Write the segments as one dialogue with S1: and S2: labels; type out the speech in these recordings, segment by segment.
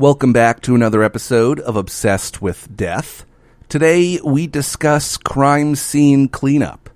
S1: Welcome back to another episode of Obsessed with Death. Today we discuss crime scene cleanup.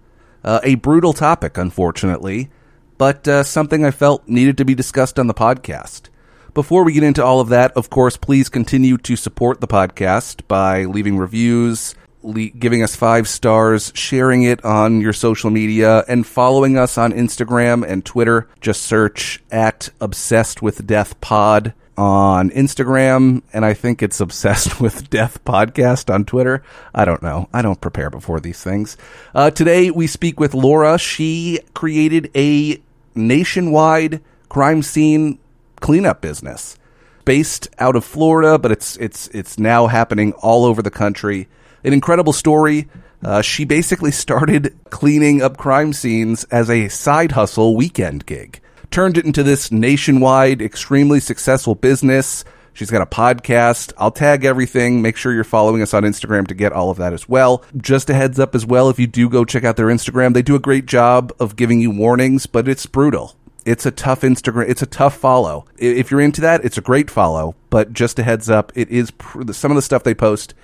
S1: Uh, a brutal topic, unfortunately, but uh, something I felt needed to be discussed on the podcast. Before we get into all of that, of course, please continue to support the podcast by leaving reviews, le- giving us five stars, sharing it on your social media, and following us on Instagram and Twitter. Just search at Obsessed with Death Pod on Instagram, and I think it's Obsessed with Death Podcast on Twitter. I don't know. I don't prepare before these things. Uh, today we speak with Laura. She created a nationwide crime scene cleanup business based out of Florida, but it's it's it's now happening all over the country. An incredible story. Uh, she basically started cleaning up crime scenes as a side hustle weekend gig turned it into this nationwide, extremely successful business. She's got a podcast. I'll tag everything. Make sure you're following us on Instagram to get all of that as well. Just a heads up as well, if you do go check out their Instagram, they do a great job of giving you warnings, but it's brutal. It's a tough Instagram. It's a tough follow. If you're into that, it's a great follow, but just a heads up, it is pr- some of the stuff they post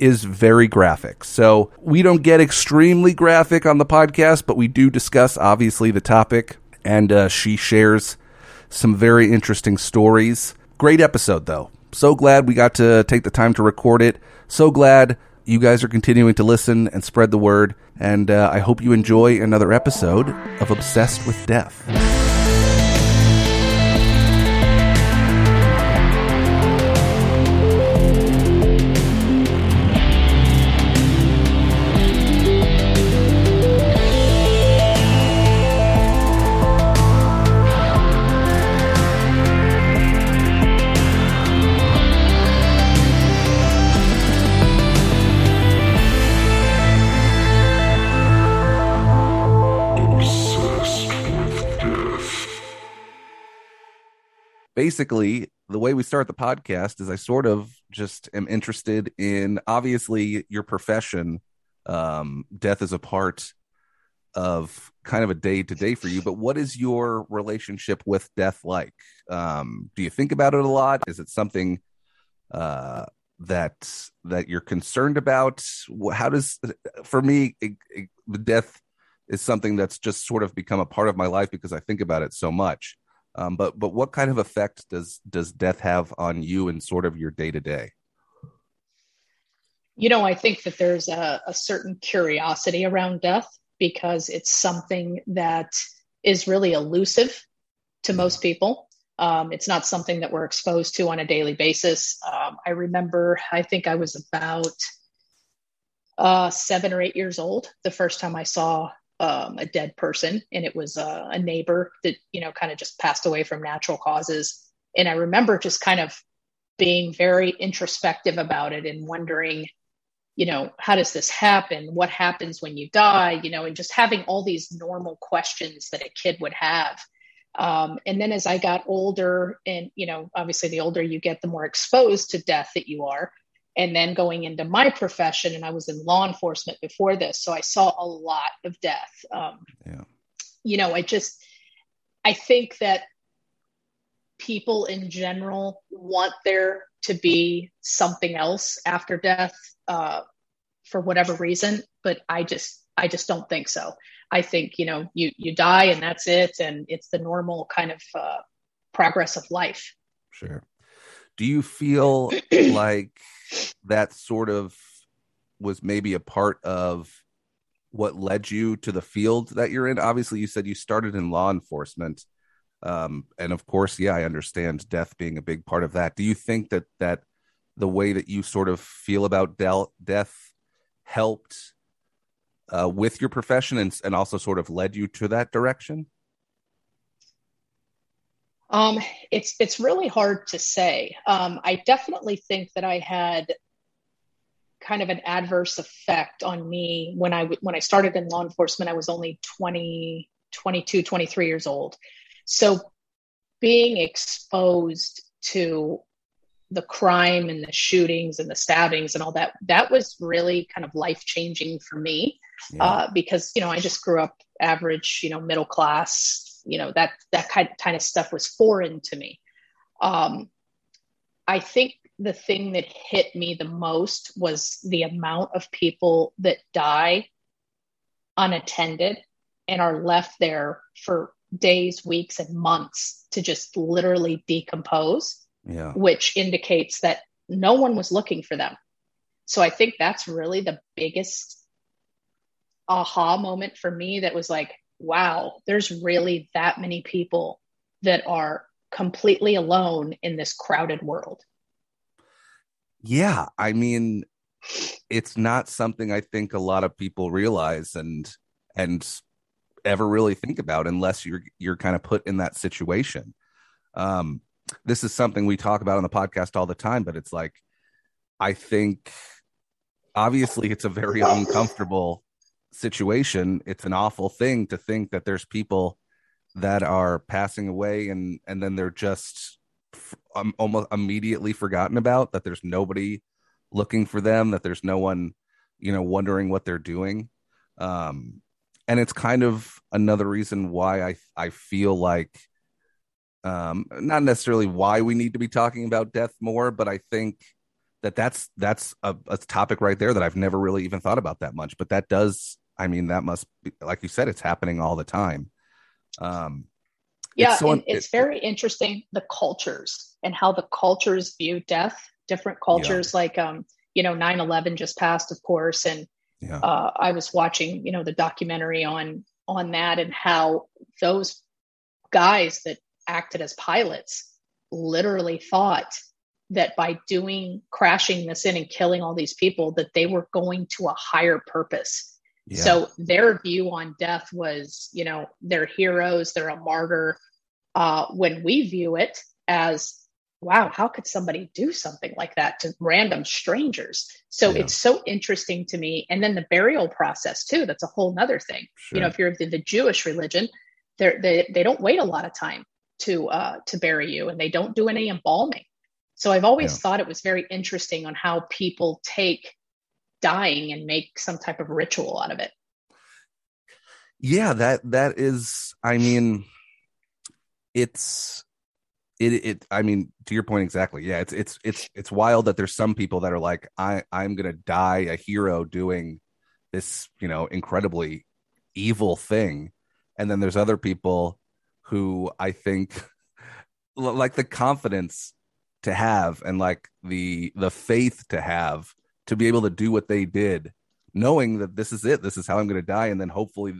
S1: is very graphic. So we don't get extremely graphic on the podcast, but we do discuss obviously the topic and uh, she shares some very interesting stories. Great episode, though. So glad we got to take the time to record it. So glad you guys are continuing to listen and spread the word. And uh, I hope you enjoy another episode of Obsessed with Death. Basically the way we start the podcast is I sort of just am interested in obviously your profession. Um, death is a part of kind of a day to day for you, but what is your relationship with death like? Um, do you think about it a lot? Is it something uh, that that you're concerned about? How does for me death is something that's just sort of become a part of my life because I think about it so much. Um, but but what kind of effect does does death have on you and sort of your day to day?
S2: You know, I think that there's a, a certain curiosity around death because it's something that is really elusive to mm-hmm. most people. Um, it's not something that we're exposed to on a daily basis. Um, I remember, I think I was about uh, seven or eight years old the first time I saw um, a dead person, and it was uh, a neighbor that you know kind of just passed away from natural causes. And I remember just kind of being very introspective about it and wondering, you know, how does this happen? What happens when you die? You know, and just having all these normal questions that a kid would have. Um, and then as I got older, and you know, obviously the older you get, the more exposed to death that you are and then going into my profession and i was in law enforcement before this so i saw a lot of death. Um, yeah. you know i just i think that people in general want there to be something else after death uh, for whatever reason but i just i just don't think so. I think you know you you die and that's it and it's the normal kind of uh, progress of life.
S1: Sure do you feel like that sort of was maybe a part of what led you to the field that you're in? Obviously, you said you started in law enforcement. Um, and of course, yeah, I understand death being a big part of that. Do you think that that the way that you sort of feel about death helped uh, with your profession and, and also sort of led you to that direction?
S2: Um, it's it's really hard to say. Um, I definitely think that I had kind of an adverse effect on me when I when I started in law enforcement. I was only 20, 22, 23 years old. So being exposed to the crime and the shootings and the stabbings and all that that was really kind of life changing for me yeah. uh, because you know I just grew up average, you know, middle class you know that that kind kind of stuff was foreign to me um, I think the thing that hit me the most was the amount of people that die unattended and are left there for days, weeks, and months to just literally decompose,
S1: yeah.
S2: which indicates that no one was looking for them. So I think that's really the biggest aha moment for me that was like, wow, there's really that many people that are completely alone in this crowded world.
S1: Yeah, I mean, it's not something I think a lot of people realize and and ever really think about unless you're you're kind of put in that situation. Um, this is something we talk about on the podcast all the time, but it's like I think obviously it's a very uncomfortable situation. It's an awful thing to think that there's people that are passing away and and then they're just um, almost immediately forgotten about that there's nobody looking for them that there's no one you know wondering what they're doing um and it's kind of another reason why i i feel like um not necessarily why we need to be talking about death more but i think that that's that's a, a topic right there that i've never really even thought about that much but that does i mean that must be like you said it's happening all the time um
S2: yeah it's, so un- it's very interesting the cultures and how the cultures view death different cultures yeah. like um you know 9-11 just passed of course and yeah. uh, i was watching you know the documentary on on that and how those guys that acted as pilots literally thought that by doing crashing this in and killing all these people that they were going to a higher purpose yeah. so their view on death was you know they're heroes they're a martyr uh, when we view it as wow how could somebody do something like that to random strangers so yeah. it's so interesting to me and then the burial process too that's a whole nother thing sure. you know if you're the, the jewish religion they they don't wait a lot of time to uh, to bury you and they don't do any embalming so I've always yeah. thought it was very interesting on how people take dying and make some type of ritual out of it.
S1: Yeah, that that is I mean it's it it I mean to your point exactly. Yeah, it's it's it's it's wild that there's some people that are like I I'm to die a hero doing this, you know, incredibly evil thing. And then there's other people who I think like the confidence to have and like the the faith to have to be able to do what they did knowing that this is it this is how i'm going to die and then hopefully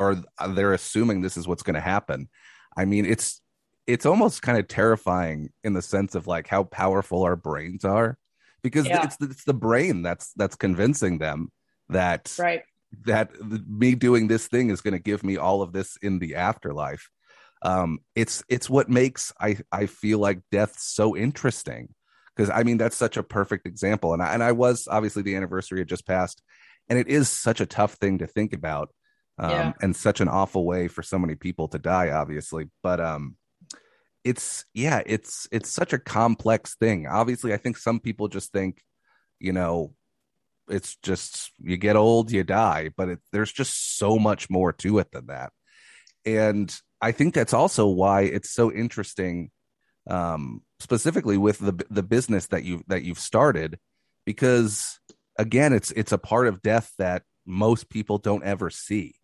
S1: or they're assuming this is what's going to happen. I mean it's it's almost kind of terrifying in the sense of like how powerful our brains are because yeah. it's it's the brain that's that's convincing them that
S2: right.
S1: that me doing this thing is going to give me all of this in the afterlife. Um, it's it's what makes I I feel like death so interesting because I mean that's such a perfect example, and I, and I was obviously the anniversary had just passed, and it is such a tough thing to think about, um, yeah. and such an awful way for so many people to die, obviously, but um, it's yeah, it's it's such a complex thing. Obviously, I think some people just think, you know, it's just you get old, you die, but it, there's just so much more to it than that, and I think that's also why it's so interesting, um, specifically with the the business that you that you've started, because again, it's it's a part of death that most people don't ever see.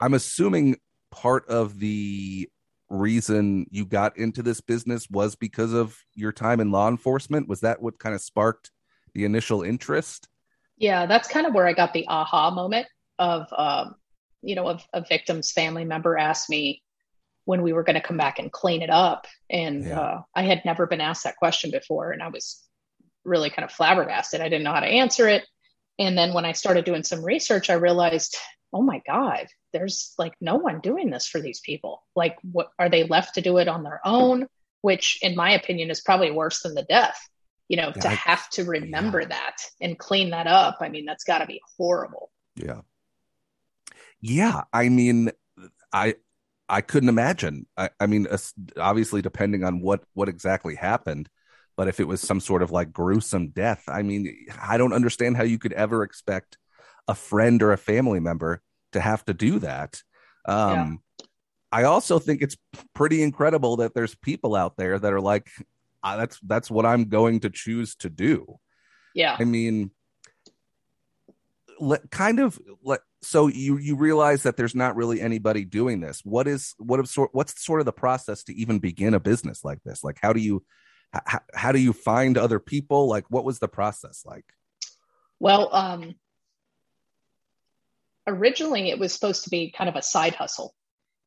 S1: I'm assuming part of the reason you got into this business was because of your time in law enforcement. Was that what kind of sparked the initial interest?
S2: Yeah, that's kind of where I got the aha moment of, um, you know, a, a victim's family member asked me, when we were going to come back and clean it up. And yeah. uh, I had never been asked that question before, and I was really kind of flabbergasted. I didn't know how to answer it. And then when I started doing some research, I realized, oh my God, there's like no one doing this for these people. Like, what are they left to do it on their own? Which, in my opinion, is probably worse than the death. You know, yeah, to have to remember yeah. that and clean that up. I mean, that's got to be horrible.
S1: Yeah. Yeah. I mean, I I couldn't imagine. I, I mean, obviously, depending on what what exactly happened, but if it was some sort of like gruesome death, I mean, I don't understand how you could ever expect a friend or a family member to have to do that. Um, yeah. I also think it's pretty incredible that there's people out there that are like, I, that's that's what I'm going to choose to do.
S2: Yeah.
S1: I mean, let, kind of let, so you you realize that there's not really anybody doing this. What is what of sort what's sort of the process to even begin a business like this? Like how do you how, how do you find other people? Like what was the process like?
S2: Well, um originally it was supposed to be kind of a side hustle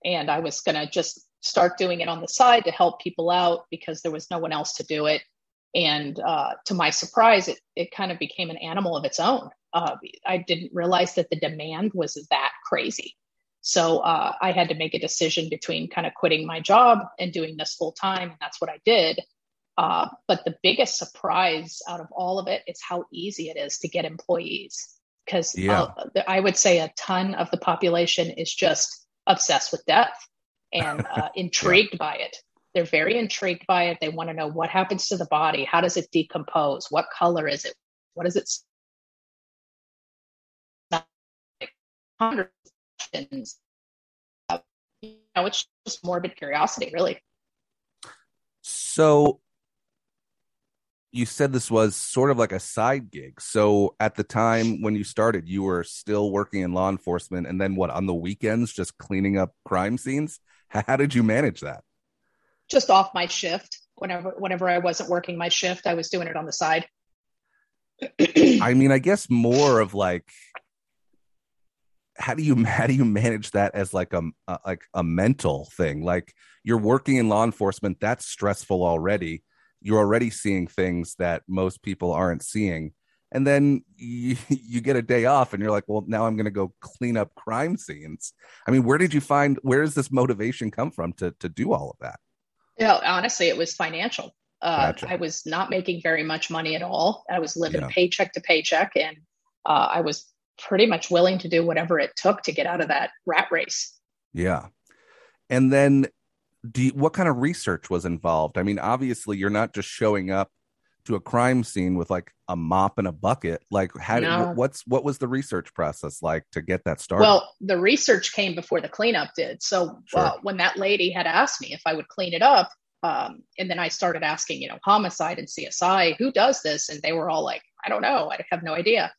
S2: and I was going to just start doing it on the side to help people out because there was no one else to do it. And uh, to my surprise, it, it kind of became an animal of its own. Uh, I didn't realize that the demand was that crazy. So uh, I had to make a decision between kind of quitting my job and doing this full time. And that's what I did. Uh, but the biggest surprise out of all of it is how easy it is to get employees. Because yeah. Uh, I would say a ton of the population is just obsessed with death and uh, intrigued yeah. by it. They're very intrigued by it. They want to know what happens to the body. How does it decompose? What color is it? What does it? Hundreds uh, you know, it's just morbid curiosity, really.
S1: So you said this was sort of like a side gig. So at the time when you started, you were still working in law enforcement, and then what on the weekends, just cleaning up crime scenes. How did you manage that?
S2: Just off my shift. Whenever whenever I wasn't working my shift, I was doing it on the side.
S1: I mean, I guess more of like how do you how do you manage that as like a, a like a mental thing? Like you're working in law enforcement, that's stressful already you're already seeing things that most people aren't seeing and then you, you get a day off and you're like well now i'm going to go clean up crime scenes i mean where did you find where does this motivation come from to to do all of that
S2: yeah honestly it was financial uh, gotcha. i was not making very much money at all i was living yeah. paycheck to paycheck and uh, i was pretty much willing to do whatever it took to get out of that rat race
S1: yeah and then do you, what kind of research was involved? I mean, obviously, you're not just showing up to a crime scene with like a mop and a bucket. Like, how? No. what's what was the research process like to get that started?
S2: Well, the research came before the cleanup did. So sure. uh, when that lady had asked me if I would clean it up, um, and then I started asking, you know, homicide and CSI, who does this? And they were all like, I don't know, I have no idea.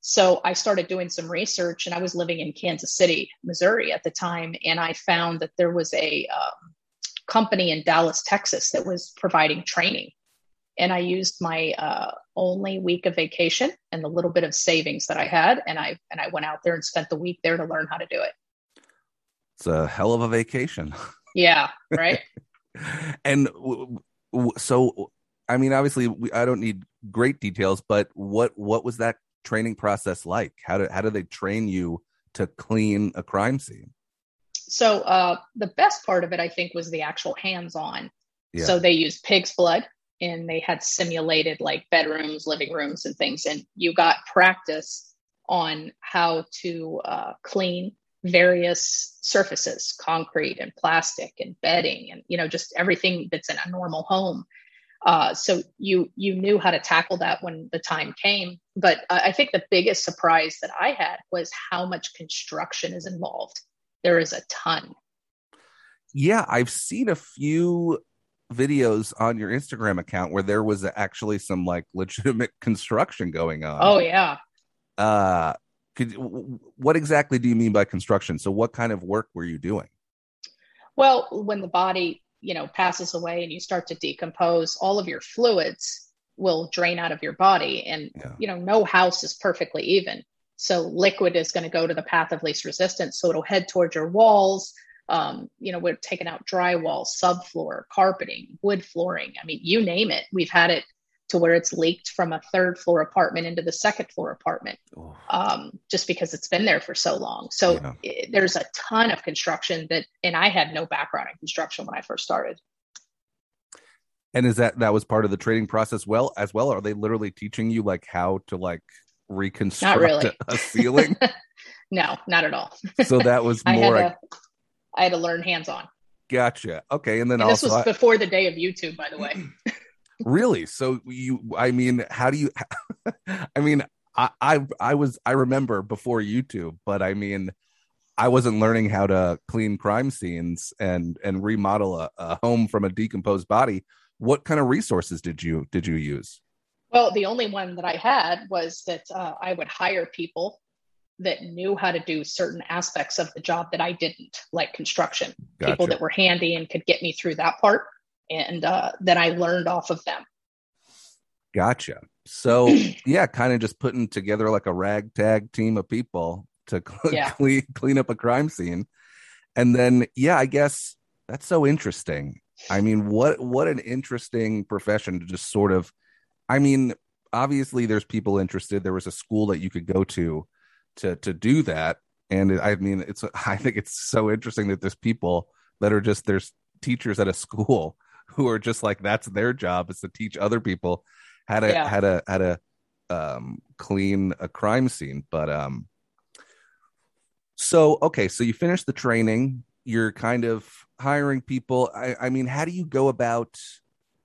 S2: So I started doing some research, and I was living in Kansas City, Missouri at the time, and I found that there was a um, company in Dallas, Texas that was providing training. And I used my uh, only week of vacation and the little bit of savings that I had, and I and I went out there and spent the week there to learn how to do it.
S1: It's a hell of a vacation.
S2: Yeah, right.
S1: and w- w- so, I mean, obviously, we, I don't need great details, but what what was that training process like? How did how do they train you to clean a crime scene?
S2: So uh, the best part of it, I think, was the actual hands-on. Yeah. So they used pig's blood, and they had simulated like bedrooms, living rooms, and things, and you got practice on how to uh, clean various surfaces, concrete and plastic and bedding, and you know just everything that's in a normal home. Uh, so you you knew how to tackle that when the time came. But I think the biggest surprise that I had was how much construction is involved there is a ton.
S1: Yeah, I've seen a few videos on your Instagram account where there was actually some like legitimate construction going on.
S2: Oh yeah.
S1: Uh could what exactly do you mean by construction? So what kind of work were you doing?
S2: Well, when the body, you know, passes away and you start to decompose, all of your fluids will drain out of your body and yeah. you know, no house is perfectly even. So liquid is going to go to the path of least resistance. So it'll head towards your walls. Um, you know, we're taking out drywall, subfloor, carpeting, wood flooring. I mean, you name it. We've had it to where it's leaked from a third floor apartment into the second floor apartment oh. um, just because it's been there for so long. So yeah. it, there's a ton of construction that, and I had no background in construction when I first started.
S1: And is that that was part of the training process? Well, as well, are they literally teaching you like how to like reconstruct really. a ceiling?
S2: no, not at all.
S1: so that was more.
S2: I had, to, I had to learn hands on.
S1: Gotcha. Okay, and then
S2: and
S1: also
S2: this was before the day of YouTube, by the way.
S1: really? So you? I mean, how do you? I mean, I, I I was I remember before YouTube, but I mean. I wasn't learning how to clean crime scenes and and remodel a, a home from a decomposed body what kind of resources did you did you use?
S2: Well, the only one that I had was that uh, I would hire people that knew how to do certain aspects of the job that I didn't, like construction. Gotcha. People that were handy and could get me through that part, and uh, then I learned off of them.
S1: Gotcha. So yeah, kind of just putting together like a ragtag team of people to yeah. clean clean up a crime scene, and then yeah, I guess that's so interesting. I mean, what what an interesting profession to just sort of. I mean, obviously, there's people interested. There was a school that you could go to to to do that, and I mean, it's I think it's so interesting that there's people that are just there's teachers at a school who are just like that's their job is to teach other people how to yeah. how to how to um, clean a crime scene. But um, so okay, so you finish the training. You're kind of hiring people. I, I mean, how do you go about?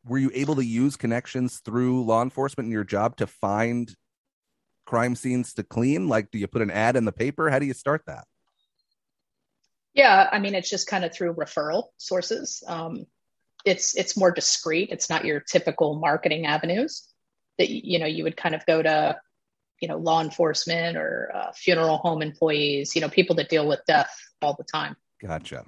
S1: Were you able to use connections through law enforcement in your job to find crime scenes to clean? Like, do you put an ad in the paper? How do you start that?
S2: Yeah, I mean, it's just kind of through referral sources. Um, it's it's more discreet. It's not your typical marketing avenues that you know you would kind of go to you know law enforcement or uh, funeral home employees you know people that deal with death all the time.
S1: Gotcha.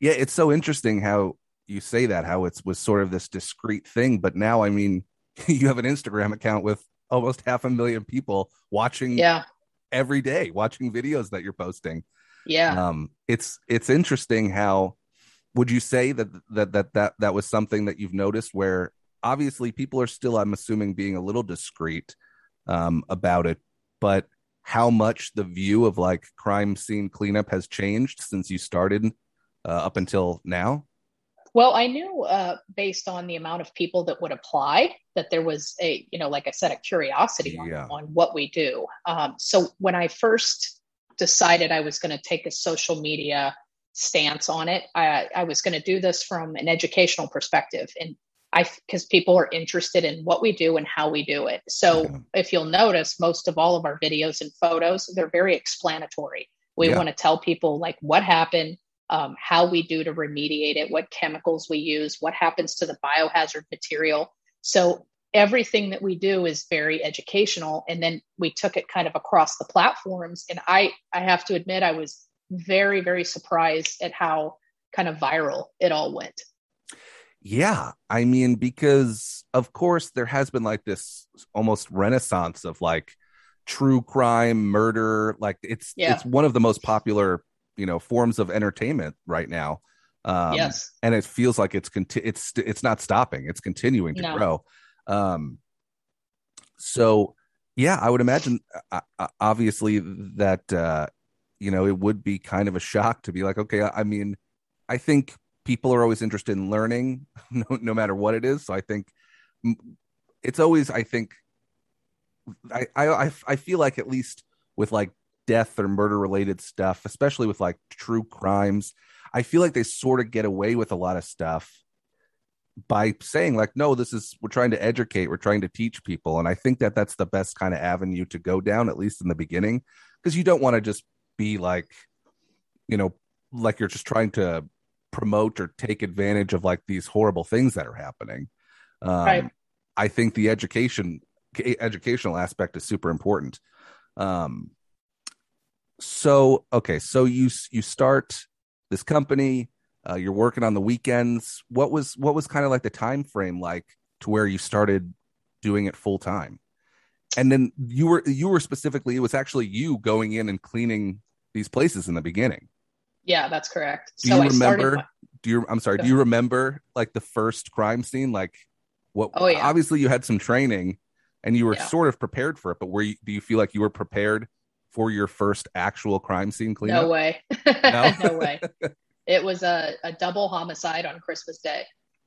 S1: Yeah it's so interesting how you say that how it was sort of this discreet thing but now i mean you have an instagram account with almost half a million people watching
S2: yeah.
S1: every day watching videos that you're posting.
S2: Yeah.
S1: Um it's it's interesting how would you say that that that that that was something that you've noticed where obviously people are still i'm assuming being a little discreet um, about it but how much the view of like crime scene cleanup has changed since you started uh, up until now?
S2: Well i knew uh, based on the amount of people that would apply that there was a you know like i said a curiosity on, on what we do. Um, so when i first decided i was going to take a social media stance on it i, I was going to do this from an educational perspective and I because people are interested in what we do and how we do it. So yeah. if you'll notice, most of all of our videos and photos, they're very explanatory. We yeah. want to tell people like what happened, um, how we do to remediate it, what chemicals we use, what happens to the biohazard material. So everything that we do is very educational. And then we took it kind of across the platforms. And I I have to admit I was very, very surprised at how kind of viral it all went.
S1: Yeah, I mean, because of course there has been like this almost renaissance of like true crime, murder. Like it's yeah. it's one of the most popular, you know, forms of entertainment right now.
S2: Um, yes,
S1: and it feels like it's conti- it's it's not stopping. It's continuing to no. grow. Um, so yeah, I would imagine, uh, uh obviously, that uh, you know it would be kind of a shock to be like, okay, I mean, I think people are always interested in learning no, no matter what it is. So i think it's always i think I, I i feel like at least with like death or murder related stuff especially with like true crimes i feel like they sort of get away with a lot of stuff by saying like no this is we're trying to educate we're trying to teach people. And i think that that's the best kind of avenue to go down at least in the beginning because you don't want to just be like you know like you're just trying to promote or take advantage of like these horrible things that are happening. Um, right. I think the education educational aspect is super important. Um, so okay, so you you start this company. Uh, you're working on the weekends. What was what was kind of like the time frame like to where you started doing it full time? And then you were you were specifically it was actually you going in and cleaning these places in the beginning.
S2: Yeah, that's correct.
S1: Do so you remember? My... do you? I'm sorry. Do you remember like the first crime scene? Like what? Oh yeah. Obviously, you had some training, and you were yeah. sort of prepared for it. But were you? Do you feel like you were prepared for your first actual crime scene cleanup?
S2: No way. No, no way. It was a, a double homicide on Christmas Day.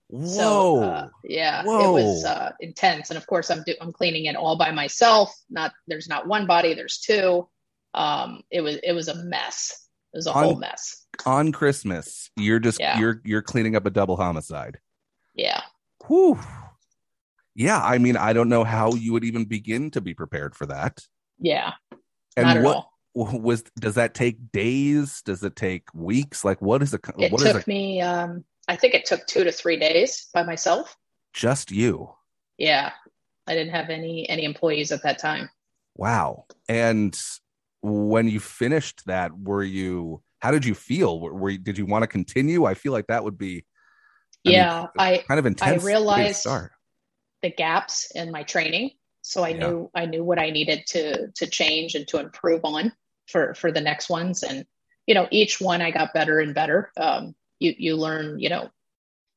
S1: Whoa! So,
S2: uh, yeah, Whoa. it was uh, intense, and of course, I'm do- I'm cleaning it all by myself. Not there's not one body, there's two. Um, it was it was a mess it was a on, whole mess.
S1: On Christmas, you're just yeah. you're you're cleaning up a double homicide.
S2: Yeah.
S1: Whew. Yeah, I mean, I don't know how you would even begin to be prepared for that.
S2: Yeah.
S1: And what was does that take days? Does it take weeks? Like what is it?
S2: It
S1: what
S2: took me um I think it took 2 to 3 days by myself.
S1: Just you.
S2: Yeah. I didn't have any any employees at that time.
S1: Wow. And when you finished that, were you how did you feel? Were, were did you want to continue? I feel like that would be
S2: I yeah, mean, I
S1: kind of intense.
S2: I realized the gaps in my training, so I yeah. knew I knew what I needed to to change and to improve on for for the next ones. And you know, each one I got better and better. Um, you you learn, you know,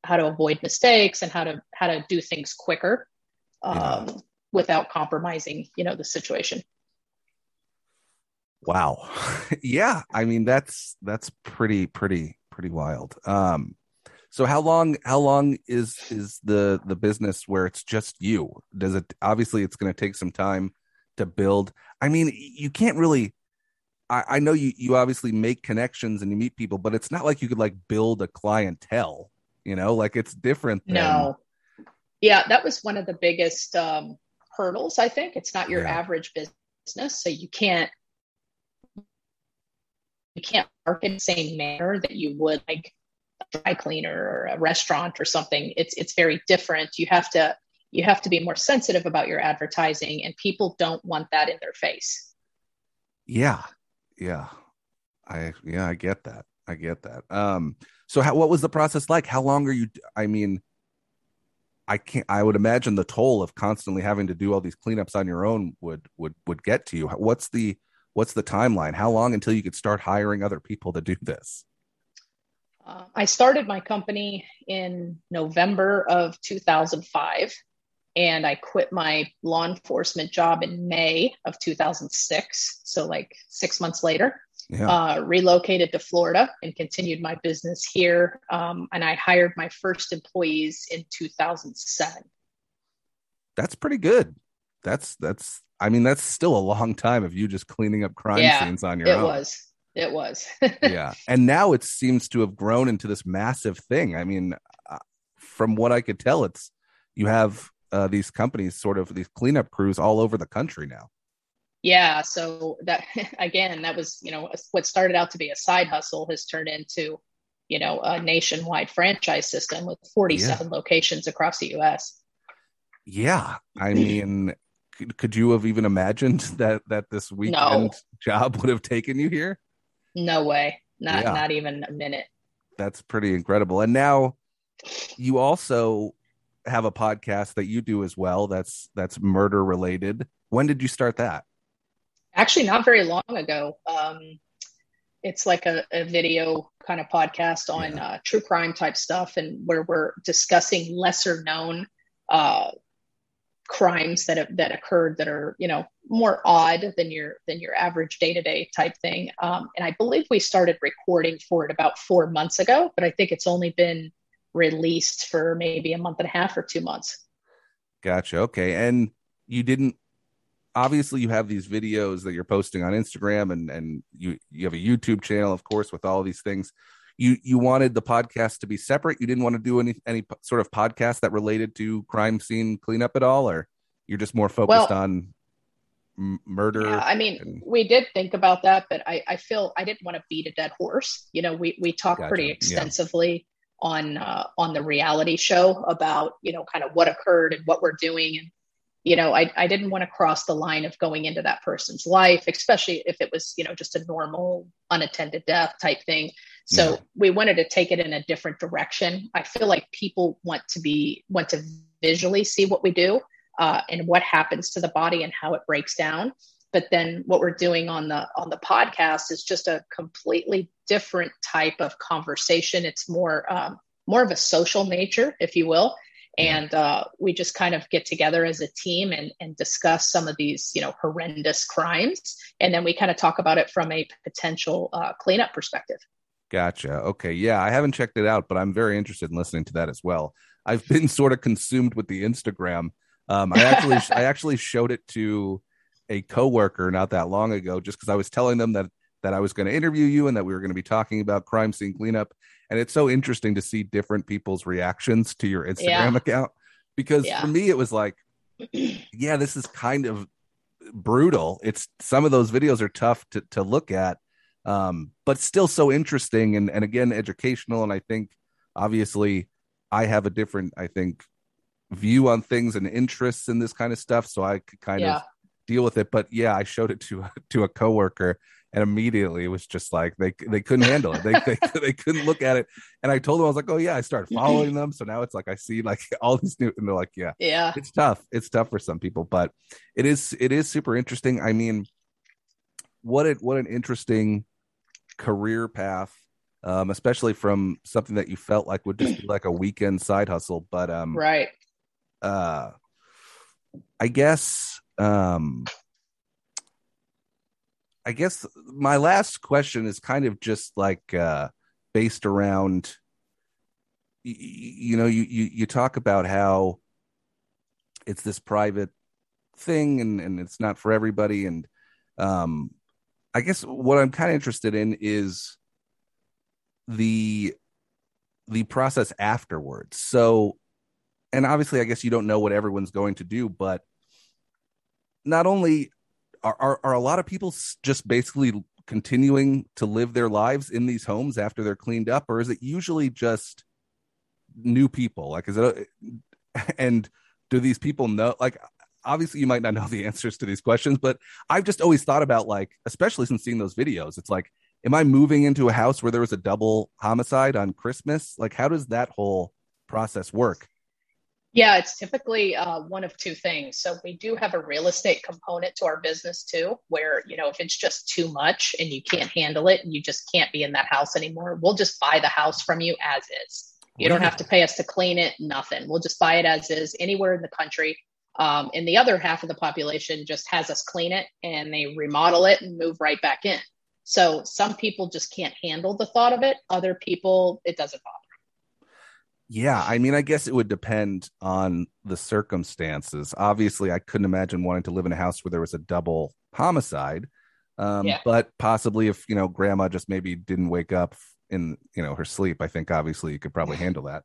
S2: how to avoid mistakes and how to how to do things quicker um, yeah. without compromising, you know, the situation.
S1: Wow. yeah, I mean that's that's pretty pretty pretty wild. Um so how long how long is is the the business where it's just you? Does it obviously it's going to take some time to build. I mean, you can't really I, I know you you obviously make connections and you meet people, but it's not like you could like build a clientele, you know, like it's different
S2: than... No. Yeah, that was one of the biggest um hurdles, I think. It's not your yeah. average business, so you can't you can't market the same manner that you would like a dry cleaner or a restaurant or something. It's it's very different. You have to you have to be more sensitive about your advertising and people don't want that in their face.
S1: Yeah. Yeah. I yeah, I get that. I get that. Um so how, what was the process like? How long are you I mean I can't I would imagine the toll of constantly having to do all these cleanups on your own would would would get to you. What's the what's the timeline? How long until you could start hiring other people to do this?
S2: Uh, I started my company in November of 2005, and I quit my law enforcement job in May of 2006. So, like six months later, yeah. uh, relocated to Florida and continued my business here. Um, and I hired my first employees in 2007.
S1: That's pretty good. That's that's I mean, that's still a long time of you just cleaning up crime yeah, scenes on your
S2: it
S1: own.
S2: It was. It was.
S1: yeah. And now it seems to have grown into this massive thing. I mean, uh, from what I could tell, it's you have uh, these companies, sort of these cleanup crews all over the country now.
S2: Yeah. So that, again, that was, you know, what started out to be a side hustle has turned into, you know, a nationwide franchise system with 47 yeah. locations across the US.
S1: Yeah. I mean, could you have even imagined that that this weekend no. job would have taken you here?
S2: No way. Not yeah. not even a minute.
S1: That's pretty incredible. And now you also have a podcast that you do as well that's that's murder related. When did you start that?
S2: Actually, not very long ago. Um, it's like a, a, video kind of podcast on yeah. uh, true crime type stuff, and where we're discussing lesser known uh, crimes that have, that occurred that are you know more odd than your than your average day to day type thing. Um, and I believe we started recording for it about four months ago, but I think it's only been released for maybe a month and a half or two months.
S1: Gotcha. Okay, and you didn't obviously you have these videos that you're posting on Instagram and and you you have a YouTube channel of course with all these things you you wanted the podcast to be separate. You didn't want to do any any sort of podcast that related to crime scene cleanup at all, or you're just more focused well, on m- murder.
S2: Yeah, I mean, and... we did think about that, but I I feel I didn't want to beat a dead horse. You know, we we talked gotcha. pretty extensively. Yeah. On uh, on the reality show about you know kind of what occurred and what we're doing and you know I, I didn't want to cross the line of going into that person's life especially if it was you know just a normal unattended death type thing so yeah. we wanted to take it in a different direction. I feel like people want to be want to visually see what we do uh, and what happens to the body and how it breaks down. But then what we're doing on the on the podcast is just a completely different type of conversation. It's more um, more of a social nature, if you will. And uh, we just kind of get together as a team and, and discuss some of these, you know, horrendous crimes, and then we kind of talk about it from a potential uh, cleanup perspective.
S1: Gotcha. Okay. Yeah, I haven't checked it out, but I'm very interested in listening to that as well. I've been sort of consumed with the Instagram. Um, I actually I actually showed it to a coworker not that long ago, just because I was telling them that that I was going to interview you and that we were going to be talking about crime scene cleanup. And it's so interesting to see different people's reactions to your Instagram yeah. account because yeah. for me it was like, yeah, this is kind of brutal. It's some of those videos are tough to to look at um, but still so interesting and, and again educational. And I think obviously I have a different, I think, view on things and interests in this kind of stuff, so I could kind
S2: Yeah.
S1: of deal with it. But yeah, I showed it to to a coworker, and immediately it was just like they they couldn't handle it. They they, they couldn't look at it, and I told them I was like, oh yeah, I started following them, so now it's like I see like all these new, and they're like, yeah,
S2: Yeah.
S1: it's tough. It's tough for some people, but it is it is super interesting. I mean, what it what an interesting career path, um, especially from something that you felt like would just be like a weekend side hustle. But um,
S2: Right.
S1: uh, I guess um, I guess my last question is kind of just like uh, based around. y- y- You know, you, you you talk about how it's this private thing and and it's not for everybody and um i guess what i'm kind of interested in is the the process afterwards so and obviously i guess you don't know what everyone's going to do but not only are are, are a lot of people just basically continuing to live their lives in these homes after they're cleaned up or is it usually just new people? Like is it and do these people know like obviously you might not know the answers to these questions but i've just always thought about like especially since seeing those videos it's like am i moving into a house where there was a double homicide on christmas? Like how does that whole process work
S2: Yeah, it's typically uh, one of two things. So we do have a real estate component to our business too, where you know if it's just too much and you can't handle it and you just can't be in that house anymore, we'll just buy the house from you as is. You don't have to pay us to clean it, nothing. We'll just buy it as is anywhere in the country. Um, and the other half of the population just has us clean it and they remodel it and move right back in. So some people just can't handle the thought of it. Other people, it doesn't bother.
S1: Yeah, I mean, I guess it would depend on the circumstances. Obviously, I couldn't imagine wanting to live in a house where there was a double homicide. Um,
S2: Yeah.
S1: But possibly, if you know, grandma just maybe didn't wake up in you know her sleep, I think obviously you could probably handle that.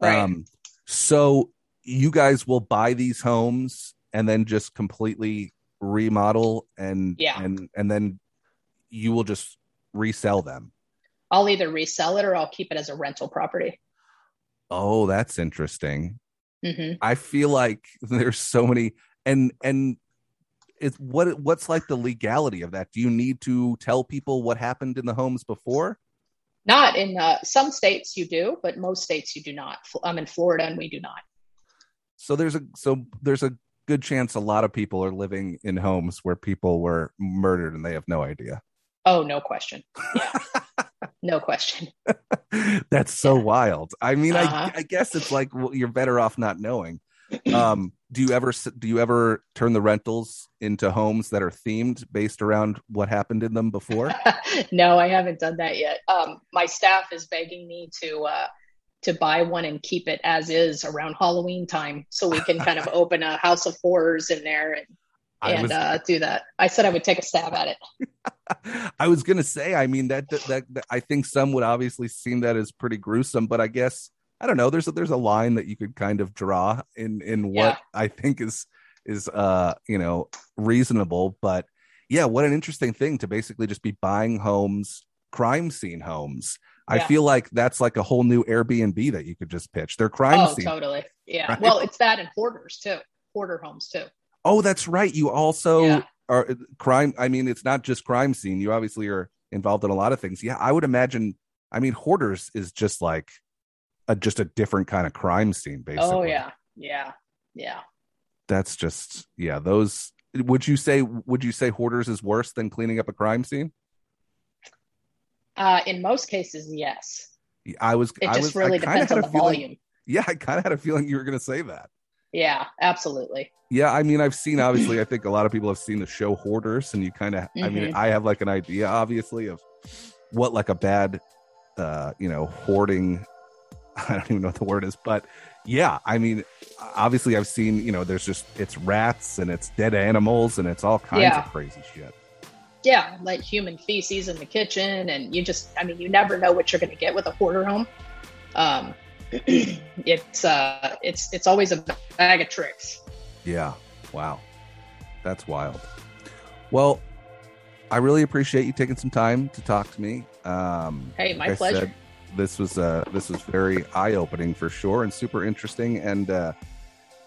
S2: Right.
S1: Um, so you guys will buy these homes and then just completely remodel and
S2: Yeah.
S1: and and then you will just resell them.
S2: I'll either resell it or I'll keep it as a rental property.
S1: Oh, that's interesting.
S2: hmm
S1: I feel like there's so many and and it's what what's like the legality of that? Do you need to tell people what happened in the homes before?
S2: Not in uh, some states you do, but most states you do not. I'm in Florida and we do not.
S1: So there's a so there's a good chance a lot of people are living in homes where people were murdered and they have no idea.
S2: Oh, no question. Yeah. no question.
S1: That's so wild. I mean,
S2: Uh-huh.
S1: I I guess it's like well, you're better off not knowing. Um, do you ever do you ever turn the rentals into homes that are themed based around what happened in them before?
S2: no, I haven't done that yet. Um, my staff is begging me to uh, to buy one and keep it as is around Halloween time, so we can kind of open a house of horrors in there and and
S1: was
S2: uh, do that. I said I would take a stab at it.
S1: I was gonna say, I mean that, that that that- I think some would obviously seem that as pretty gruesome, but I guess I don't know. There's a, there's a line that you could kind of draw in in what
S2: Yeah.
S1: I think is is uh you know reasonable, but yeah, what an interesting thing to basically just be buying homes, crime scene homes. I feel like that's like a whole new Airbnb that you could just pitch. They're crime
S2: oh,
S1: scene.
S2: totally. Yeah.
S1: Right?
S2: Well, it's that and hoarders too. Hoarder homes too.
S1: Oh, that's right. You also
S2: Yeah.
S1: are crime. I mean, it's not just crime scene. You obviously are involved in a lot of things. Yeah, I would imagine. I mean, hoarders is just like a just a different kind of crime scene. Basically.
S2: Oh yeah. Yeah. Yeah.
S1: That's just yeah. Those. Would you say? Would you say hoarders is worse than cleaning up a crime scene?
S2: Uh, in most cases, yes.
S1: I was.
S2: It
S1: I
S2: just
S1: was,
S2: really depends on the
S1: feeling-
S2: volume.
S1: Yeah, I kind of had a feeling you were going to say that.
S2: Yeah, absolutely.
S1: Yeah, I mean, I've seen obviously. I think a lot of people have seen the show Hoarders, and you kind of. I mean,
S2: Mhm.
S1: I have like an idea, obviously, of what like a bad, uh, you know, hoarding. I don't even know what the word is, but yeah, I mean, obviously, I've seen. You know, there's just it's rats and it's dead animals and it's all kinds
S2: Yeah.
S1: of crazy shit.
S2: Yeah, like human feces in the kitchen, and you just, I mean, you never know what you're going to get with a hoarder home. Um, it's uh, it's it's always a bag of tricks.
S1: Yeah, wow, that's wild. Well, I really appreciate you taking some time to talk to me. Um,
S2: Hey, my
S1: like
S2: pleasure.
S1: said, this was uh this was very eye opening for sure and super interesting and uh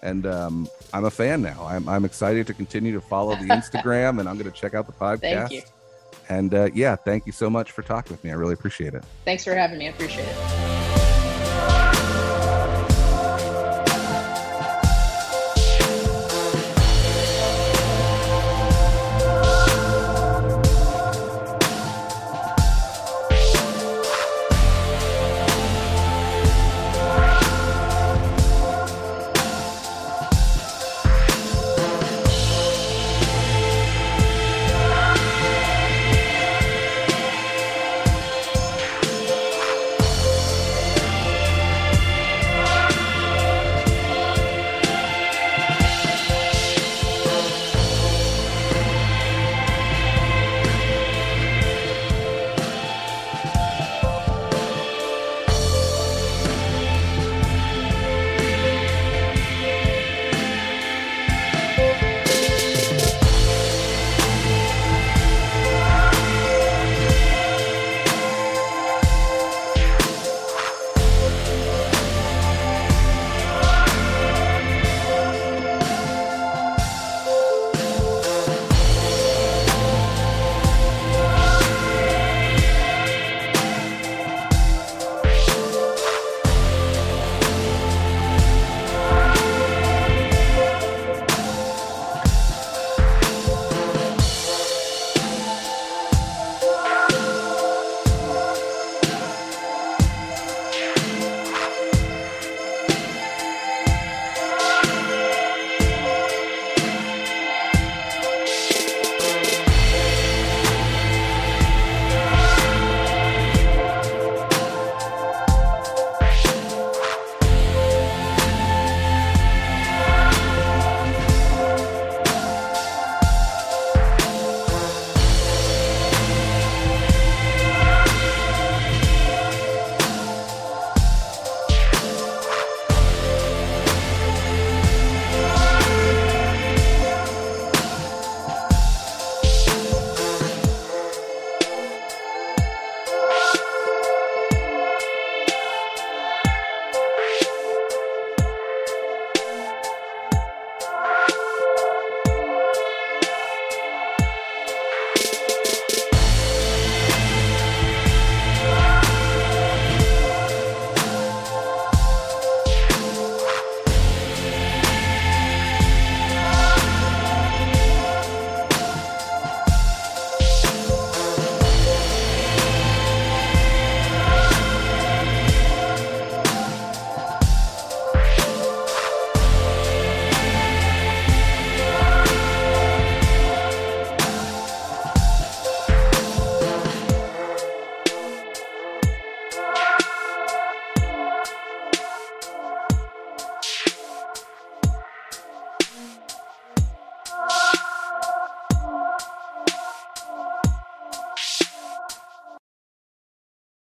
S1: and um, I'm a fan now. I'm I'm excited to continue to follow the Instagram, and I'm going to check out the podcast.
S2: Thank you.
S1: And uh, yeah, thank you so much for talking with me. I really appreciate it.
S2: Thanks for having me. I appreciate it.